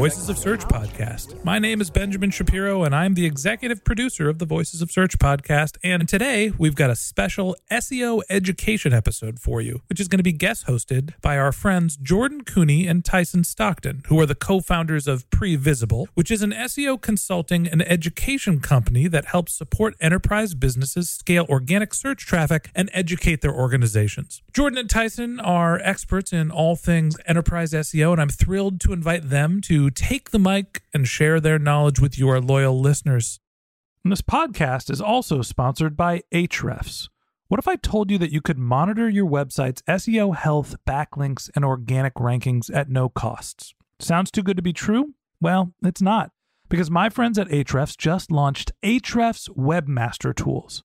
Voices of Search podcast. My name is Benjamin Shapiro, and I'm the executive producer of the Voices of Search podcast. And today we've got a special SEO education episode for you, which is going to be guest hosted by our friends Jordan Koene and Tyson Stockton, who are the co founders of Previsible, which is an SEO consulting and education company that helps support enterprise businesses scale organic search traffic and educate their organizations. Jordan and Tyson are experts in all things enterprise SEO, and I'm thrilled to invite them to take the mic and share their knowledge with your loyal listeners. And this podcast is also sponsored by Ahrefs. What if I told you that you could monitor your website's SEO health, backlinks, and organic rankings at no costs? Sounds too good to be true? Well, it's not, because my friends at Ahrefs just launched Ahrefs Webmaster Tools.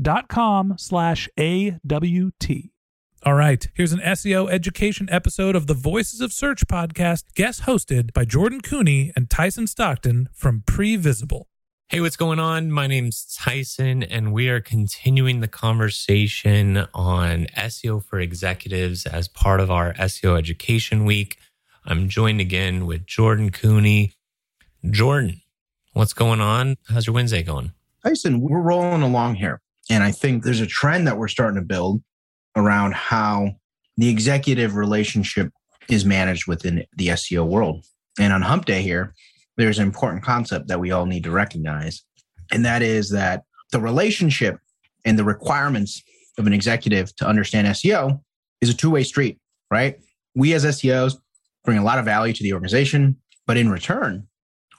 dot com slash A-W-T. All right, here's an SEO education episode of the Voices of Search podcast, guest hosted by Jordan Koene and Tyson Stockton from Previsible. Hey, what's going on? My name's Tyson, and we are continuing the conversation on SEO for executives as part of our SEO Education Week. I'm joined again with Jordan Koene. Jordan, what's going on? How's your Wednesday going? Tyson, we're rolling along here. And I think there's a trend that we're starting to build around how the executive relationship is managed within the SEO world. And on Hump Day here, there's an important concept that we all need to recognize. And that is that the relationship and the requirements of an executive to understand SEO is a two way street, right? We as SEOs bring a lot of value to the organization, but in return,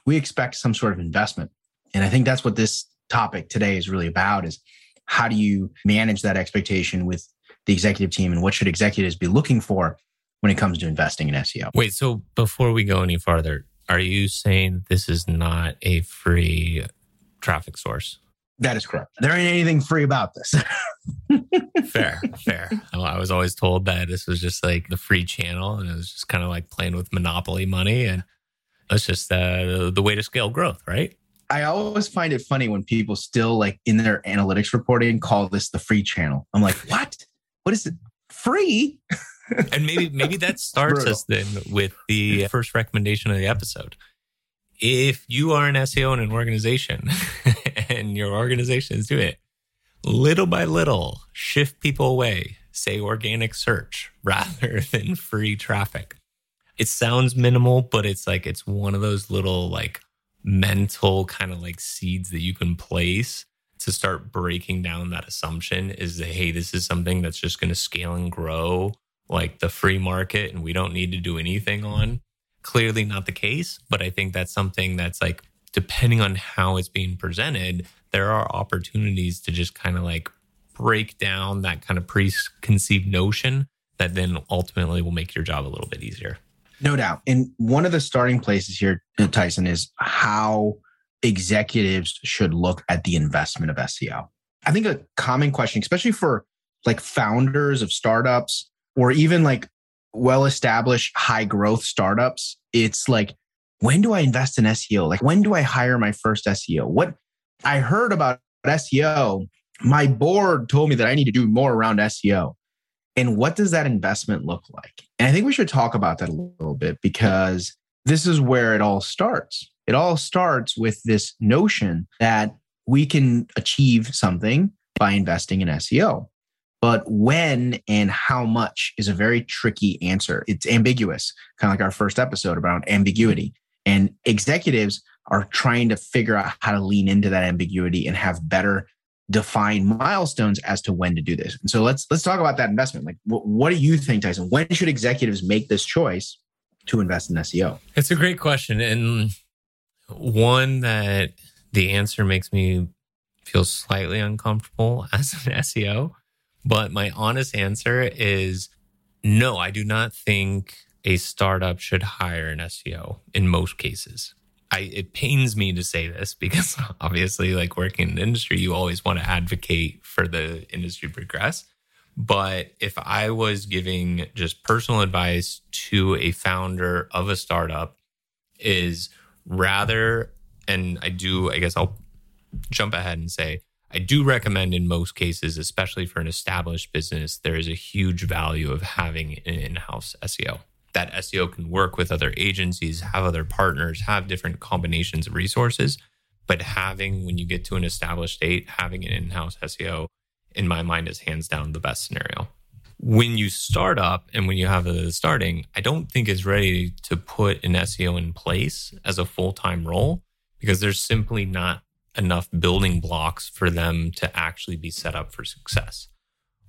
we expect some sort of investment. And I think that's what this topic today is really about is how do you manage that expectation with the executive team and what should executives be looking for when it comes to investing in SEO? Wait, so before we go any farther, are you saying this is not a free traffic source? That is correct. There ain't anything free about this. Fair, fair. I was always told that this was just like the free channel and it was just kind of like playing with monopoly money. And that's just uh, the way to scale growth, right? I always find it funny when people still like in their analytics reporting call this the free channel. I'm like, what? What is it? Free? and maybe maybe that starts Brutal. us then with the first recommendation of the episode. If you are an SEO in an organization and your organization is doing it, little by little, shift people away, say organic search rather than free traffic. it sounds minimal, but it's like it's one of those little like mental kind of like seeds that you can place to start breaking down that assumption is that hey, this is something that's just going to scale and grow like the free market and we don't need to do anything on. Clearly not the case, but I think that's something that's like depending on how it's being presented, there are opportunities to just kind of like break down that kind of preconceived notion that then ultimately will make your job a little bit easier. No doubt. And one of the starting places here, uh, Tyson, is how executives should look at the investment of SEO. I think a common question, especially for like founders of startups or even like well established high growth startups, it's like, when do I invest in SEO? Like, when do I hire my first SEO? What I heard about SEO, my board told me that I need to do more around SEO. And what does that investment look like? And I think we should talk about that a little bit because this is where it all starts. It all starts with this notion that we can achieve something by investing in SEO. But when and how much is a very tricky answer. It's ambiguous, kind of like our first episode about ambiguity. And executives are trying to figure out how to lean into that ambiguity and have better defined milestones as to when to do this. And so let's let's talk about that investment. Like, what, what do you think, Tyson? When should executives make this choice to invest in SEO? It's a great question, and one that the answer makes me feel slightly uncomfortable as an SEO. But my honest answer is no. I do not think a startup should hire an SEO in most cases. I, it pains me to say this because obviously, like working in the industry, you always want to advocate for the industry progress. But if I was giving just personal advice to a founder of a startup, is rather, and I do, I guess I'll jump ahead and say, I do recommend in most cases, especially for an established business, there is a huge value of having an in house SEO that SEO can work with other agencies, have other partners, have different combinations of resources. But having, when you get to an established state, having an in house SEO, in my mind, is hands down the best scenario. When you start up and when you have the starting, I don't think is ready to put an SEO in place as a full time role because there's simply not enough building blocks for them to actually be set up for success.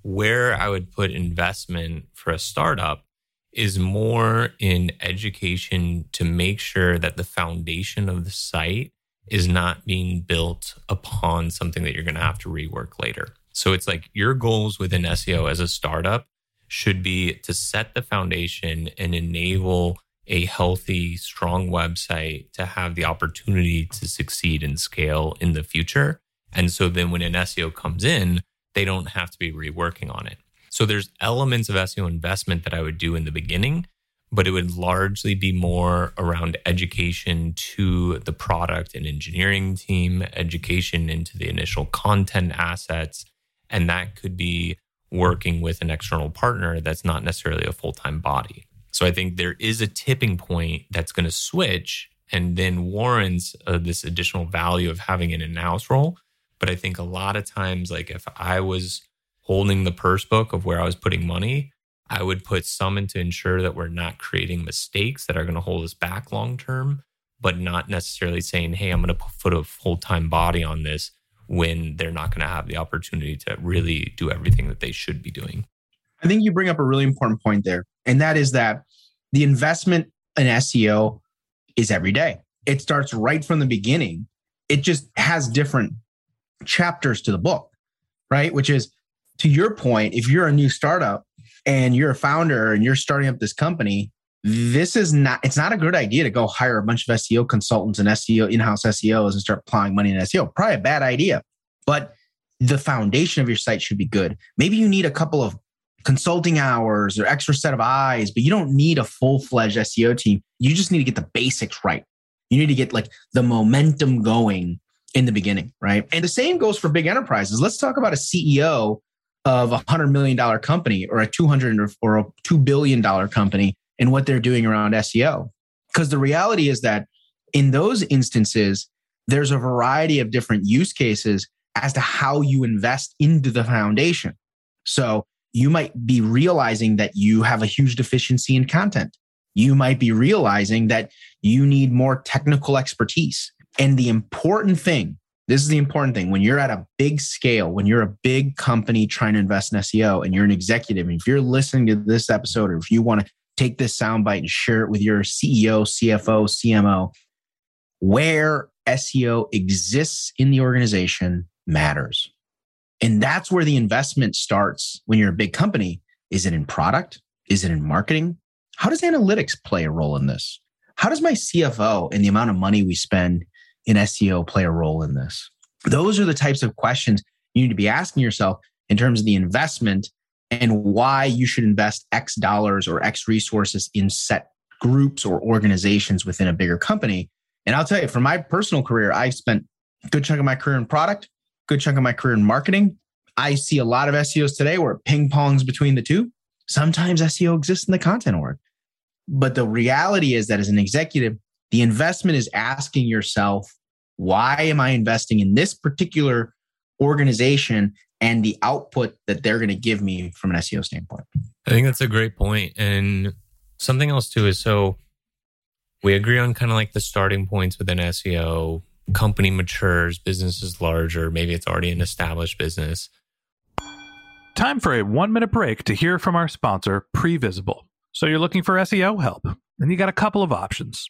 Where I would put investment for a startup is more in education to make sure that the foundation of the site is not being built upon something that you're going to have to rework later. So it's like your goals within SEO as a startup should be to set the foundation and enable a healthy, strong website to have the opportunity to succeed and scale in the future. And so then when an SEO comes in, they don't have to be reworking on it. So there's elements of SEO investment that I would do in the beginning, but it would largely be more around education to the product and engineering team, education into the initial content assets. And that could be working with an external partner that's not necessarily a full time body. So I think there is a tipping point that's going to switch and then warrants uh, this additional value of having an in house role. But I think a lot of times, like if I was holding the purse book of where I was putting money, I would put some in to ensure that we're not creating mistakes that are going to hold us back long term, but not necessarily saying, hey, I'm going to put a full time body on this when they're not going to have the opportunity to really do everything that they should be doing. I think you bring up a really important point there, and that is that the investment in SEO is every day. It starts right from the beginning. It just has different chapters to the book, right? Which is to your point, if you're a new startup and you're a founder and you're starting up this company, this is not it's not a good idea to go hire a bunch of SEO consultants and SEO in-house SEOs and start applying money in SEO. Probably a bad idea. But the foundation of your site should be good. Maybe you need a couple of consulting hours or extra set of eyes, but you don't need a full-fledged SEO team. You just need to get the basics right. You need to get like the momentum going in the beginning, right? And the same goes for big enterprises. Let's talk about a CEO of a hundred million dollar company or a 200 or a $2 billion company and what they're doing around SEO. Because the reality is that in those instances, there's a variety of different use cases as to how you invest into the foundation. So you might be realizing that you have a huge deficiency in content. you might be realizing that you need more technical expertise. And the important thing, this is the important thing when you're at a big scale, when you're a big company trying to invest in SEO and you're an executive, if you're listening to this episode or if you want to take this soundbite and share it with your CEO, CFO, CMO, where SEO exists in the organization matters. And that's where the investment starts when you're a big company. Is it in product? Is it in marketing? How does analytics play a role in this? How does my CFO and the amount of money we spend in SEO play a role in this? Those are the types of questions you need to be asking yourself in terms of the investment and why you should invest X dollars or X resources in set groups or organizations within a bigger company. And I'll tell you, for my personal career, I spent a good chunk of my career in product, good chunk of my career in marketing. I see a lot of SEOs today where it ping pongs between the two. Sometimes SEO exists in the content org. But the reality is that as an executive, the investment is asking yourself, why am I investing in this particular organization and the output that they're going to give me from an SEO standpoint? I think that's a great point. And something else too is so we agree on kind of like the starting points within SEO. Company matures, business is larger, maybe it's already an established business. Time for a one minute break to hear from our sponsor, Previsible. So you're looking for SEO help, and you got a couple of options.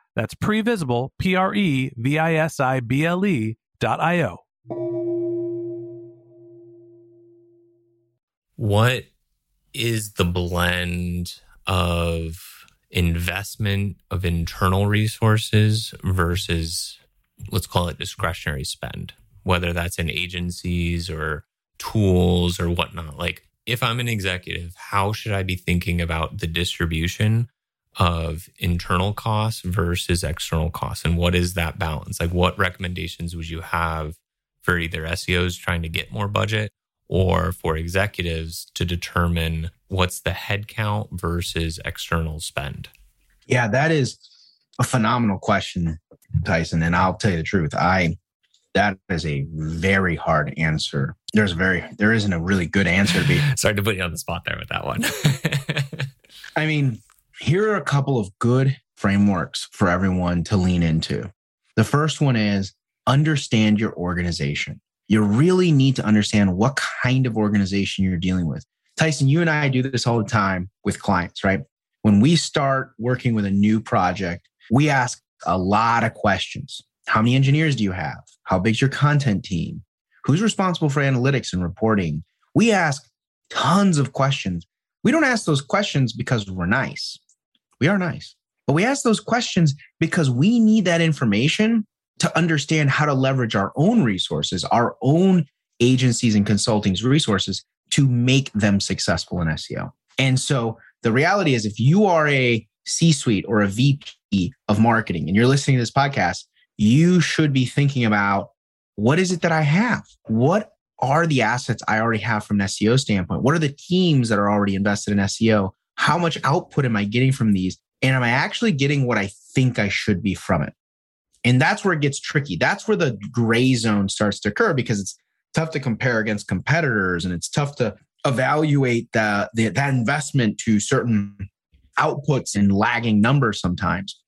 That's previsible, P R E V I S I B L E dot I O. What is the blend of investment of internal resources versus let's call it discretionary spend, whether that's in agencies or tools or whatnot? Like, if I'm an executive, how should I be thinking about the distribution of internal costs versus external costs? And what is that balance? Like what recommendations would you have for either SEOs trying to get more budget or for executives to determine what's the headcount versus external spend? Yeah that is a phenomenal question Tyson and I'll tell you the truth. I that is a very hard answer. There's a very there isn't a really good answer to be sorry to put you on the spot there with that one. I mean here are a couple of good frameworks for everyone to lean into. The first one is understand your organization. You really need to understand what kind of organization you're dealing with. Tyson, you and I do this all the time with clients, right? When we start working with a new project, we ask a lot of questions. How many engineers do you have? How big's your content team? Who's responsible for analytics and reporting? We ask tons of questions. We don't ask those questions because we're nice. We are nice. But we ask those questions because we need that information to understand how to leverage our own resources, our own agencies and consulting's resources to make them successful in SEO. And so the reality is, if you are a C suite or a VP of marketing and you're listening to this podcast, you should be thinking about what is it that I have? What are the assets I already have from an SEO standpoint? What are the teams that are already invested in SEO? How much output am I getting from these? And am I actually getting what I think I should be from it? And that's where it gets tricky. That's where the gray zone starts to occur because it's tough to compare against competitors and it's tough to evaluate the, the, that investment to certain outputs and lagging numbers sometimes.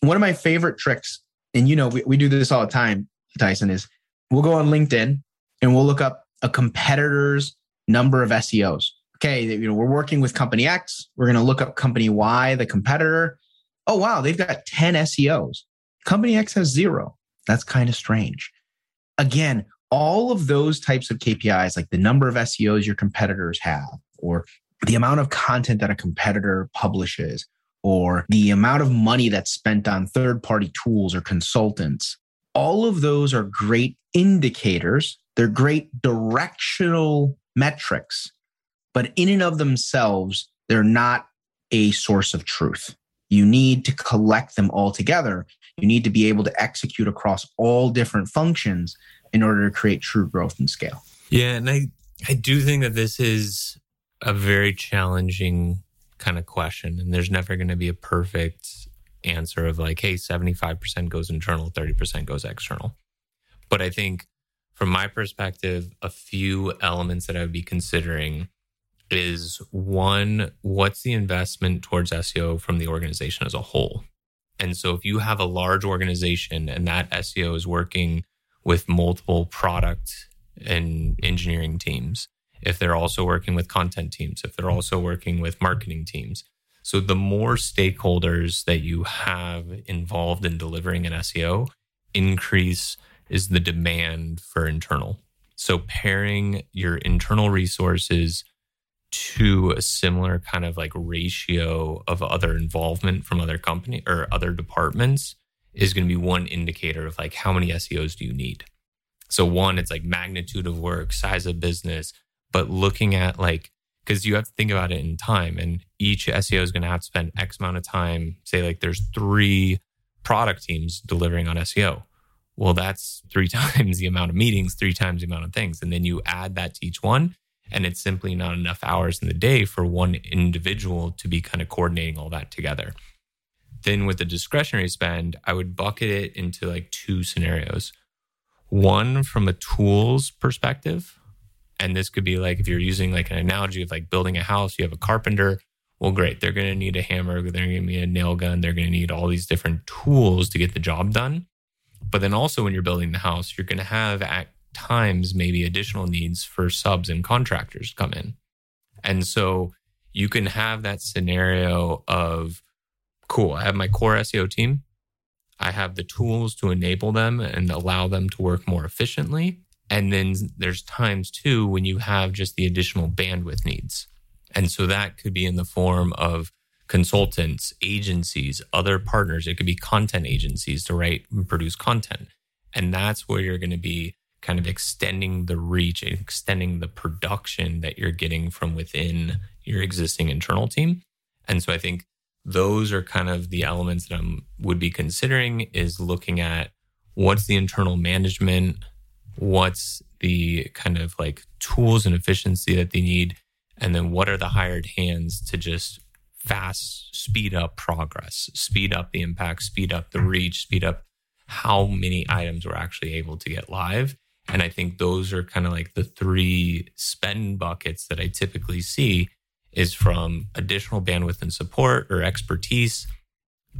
one of my favorite tricks, and you know, we, we do this all the time, Tyson, is we'll go on LinkedIn and we'll look up a competitor's number of SEOs. Okay, you know, we're working with company X. We're going to look up company Y, the competitor. Oh, wow, they've got 10 SEOs. Company X has zero. That's kind of strange. Again, all of those types of KPIs, like the number of SEOs your competitors have, or the amount of content that a competitor publishes, or the amount of money that's spent on third party tools or consultants, all of those are great indicators. They're great directional metrics, but in and of themselves, they're not a source of truth. You need to collect them all together. You need to be able to execute across all different functions in order to create true growth and scale. Yeah. And I, I do think that this is a very challenging kind of question. And there's never going to be a perfect answer of like, hey, 75% goes internal, 30% goes external. But I think from my perspective, a few elements that I would be considering is one, what's the investment towards SEO from the organization as a whole? And so if you have a large organization and that SEO is working with multiple product and engineering teams, if they're also working with content teams, if they're also working with marketing teams. So the more stakeholders that you have involved in delivering an SEO, increase is the demand for internal. So pairing your internal resources to a similar kind of like ratio of other involvement from other company or other departments is going to be one indicator of like how many SEOs do you need. So one, it's like magnitude of work, size of business, but looking at like because you have to think about it in time and each SEO is going to have to spend X amount of time. Say like there's three product teams delivering on SEO. Well, that's three times the amount of meetings, three times the amount of things. And then you add that to each one and it's simply not enough hours in the day for one individual to be kind of coordinating all that together. Then with the discretionary spend, I would bucket it into like two scenarios. One from a tools perspective. And this could be like if you're using like an analogy of like building a house, you have a carpenter. Well, great. They're going to need a hammer. They're going to need a nail gun. They're going to need all these different tools to get the job done. But then also when you're building the house, you're going to have at times maybe additional needs for subs and contractors come in. And so you can have that scenario of cool, I have my core SEO team. I have the tools to enable them and allow them to work more efficiently. And then there's times too when you have just the additional bandwidth needs. And so that could be in the form of consultants, agencies, other partners. It could be content agencies to write and produce content. And that's where you're going to be kind of extending the reach and extending the production that you're getting from within your existing internal team. And so I think those are kind of the elements that I would be considering is looking at what's the internal management, what's the kind of like tools and efficiency that they need, and then what are the hired hands to just fast speed up progress, speed up the impact, speed up the reach, speed up how many items we're actually able to get live and I think those are kind of like the three spend buckets that I typically see is from additional bandwidth and support or expertise,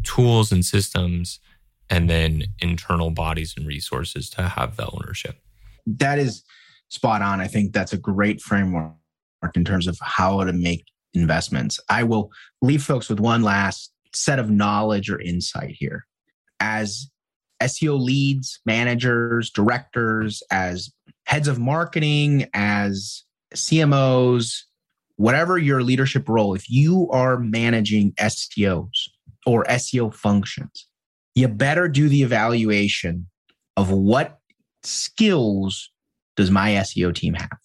tools and systems, and then internal bodies and resources to have the ownership. That is spot on. I think that's a great framework in terms of how to make investments. I will leave folks with one last set of knowledge or insight here. As SEO leads, managers, directors, as heads of marketing, as CMOs, whatever your leadership role, if you are managing SEOs or SEO functions, you better do the evaluation of what skills does my SEO team have?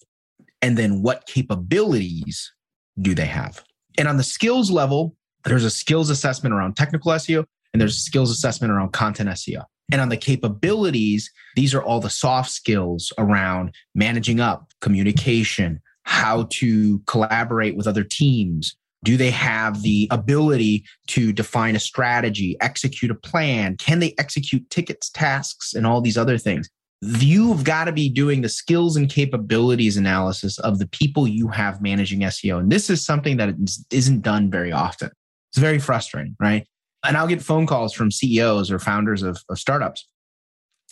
And then what capabilities do they have? And on the skills level, there's a skills assessment around technical SEO and there's a skills assessment around content SEO. And on the capabilities, these are all the soft skills around managing up, communication, how to collaborate with other teams. Do they have the ability to define a strategy, execute a plan? Can they execute tickets, tasks, and all these other things? You've got to be doing the skills and capabilities analysis of the people you have managing SEO. And this is something that isn't done very often. It's very frustrating, right? And I'll get phone calls from CEOs or founders of, of startups,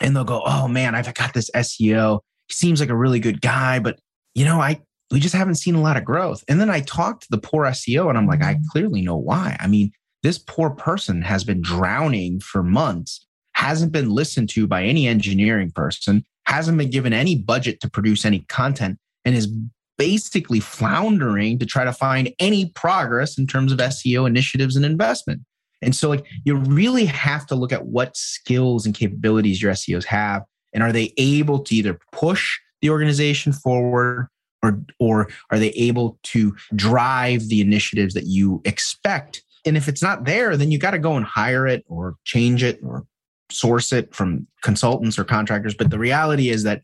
and they'll go, "Oh man, I've got this SEO. He seems like a really good guy, but you know, I we just haven't seen a lot of growth." And then I talk to the poor SEO, and I'm like, I mm-hmm. clearly know why. I mean, this poor person has been drowning for months, hasn't been listened to by any engineering person, hasn't been given any budget to produce any content, and is basically floundering to try to find any progress in terms of SEO initiatives and investment. And so, like, you really have to look at what skills and capabilities your SEOs have, and are they able to either push the organization forward, or or are they able to drive the initiatives that you expect? And if it's not there, then you got to go and hire it, or change it, or source it from consultants or contractors. But the reality is that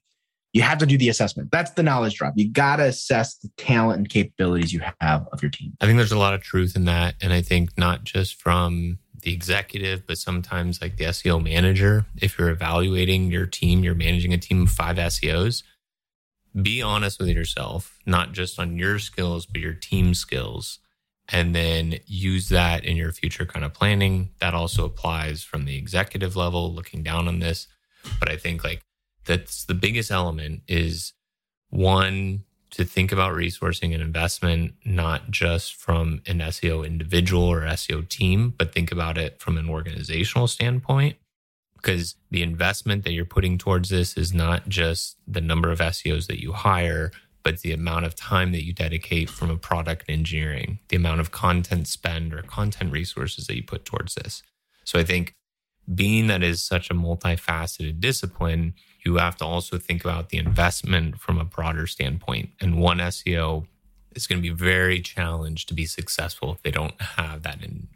you have to do the assessment. That's the knowledge drop. You got to assess the talent and capabilities you have of your team. I think there's a lot of truth in that. And I think not just from the executive, but sometimes like the SEO manager, if you're evaluating your team, you're managing a team of five SEOs, be honest with yourself, not just on your skills, but your team skills. And then use that in your future kind of planning. That also applies from the executive level, looking down on this. But I think like that's the biggest element is one to think about resourcing and investment not just from an SEO individual or SEO team, but think about it from an organizational standpoint. Because the investment that you're putting towards this is not just the number of SEOs that you hire, but the amount of time that you dedicate from a product engineering, the amount of content spend or content resources that you put towards this. So I think being that is such a multifaceted discipline, you have to also think about the investment from a broader standpoint. And one SEO is going to be very challenged to be successful if they don't have that in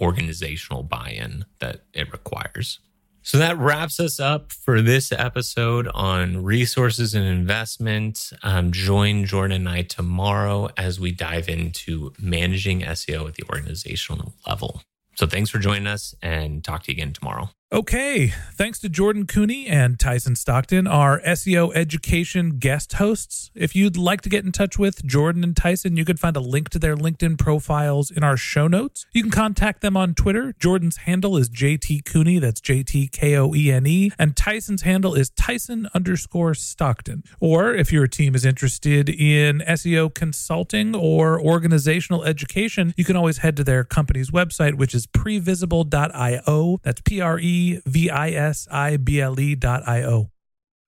organizational buy in that it requires. So that wraps us up for this episode on resources and investment. Um, join Jordan and I tomorrow as we dive into managing SEO at the organizational level. So thanks for joining us and talk to you again tomorrow. Okay. Thanks to Jordan Koene and Tyson Stockton, our SEO education guest hosts. If you'd like to get in touch with Jordan and Tyson, you can find a link to their LinkedIn profiles in our show notes. You can contact them on Twitter. Jordan's handle is JT Koene. That's J T K O E N E. And Tyson's handle is Tyson underscore Stockton. Or if your team is interested in SEO consulting or organizational education, you can always head to their company's website, which is previsible.io. That's P R E V I S I B L E dot I O.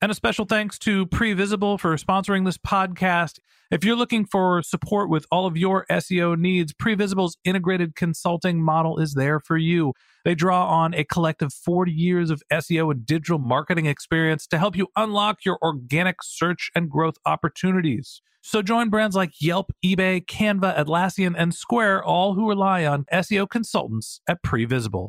And a special thanks to Previsible for sponsoring this podcast. If you're looking for support with all of your SEO needs, Previsible's integrated consulting model is there for you. They draw on a collective 40 years of SEO and digital marketing experience to help you unlock your organic search and growth opportunities. So join brands like Yelp, eBay, Canva, Atlassian, and Square, all who rely on SEO consultants at Previsible.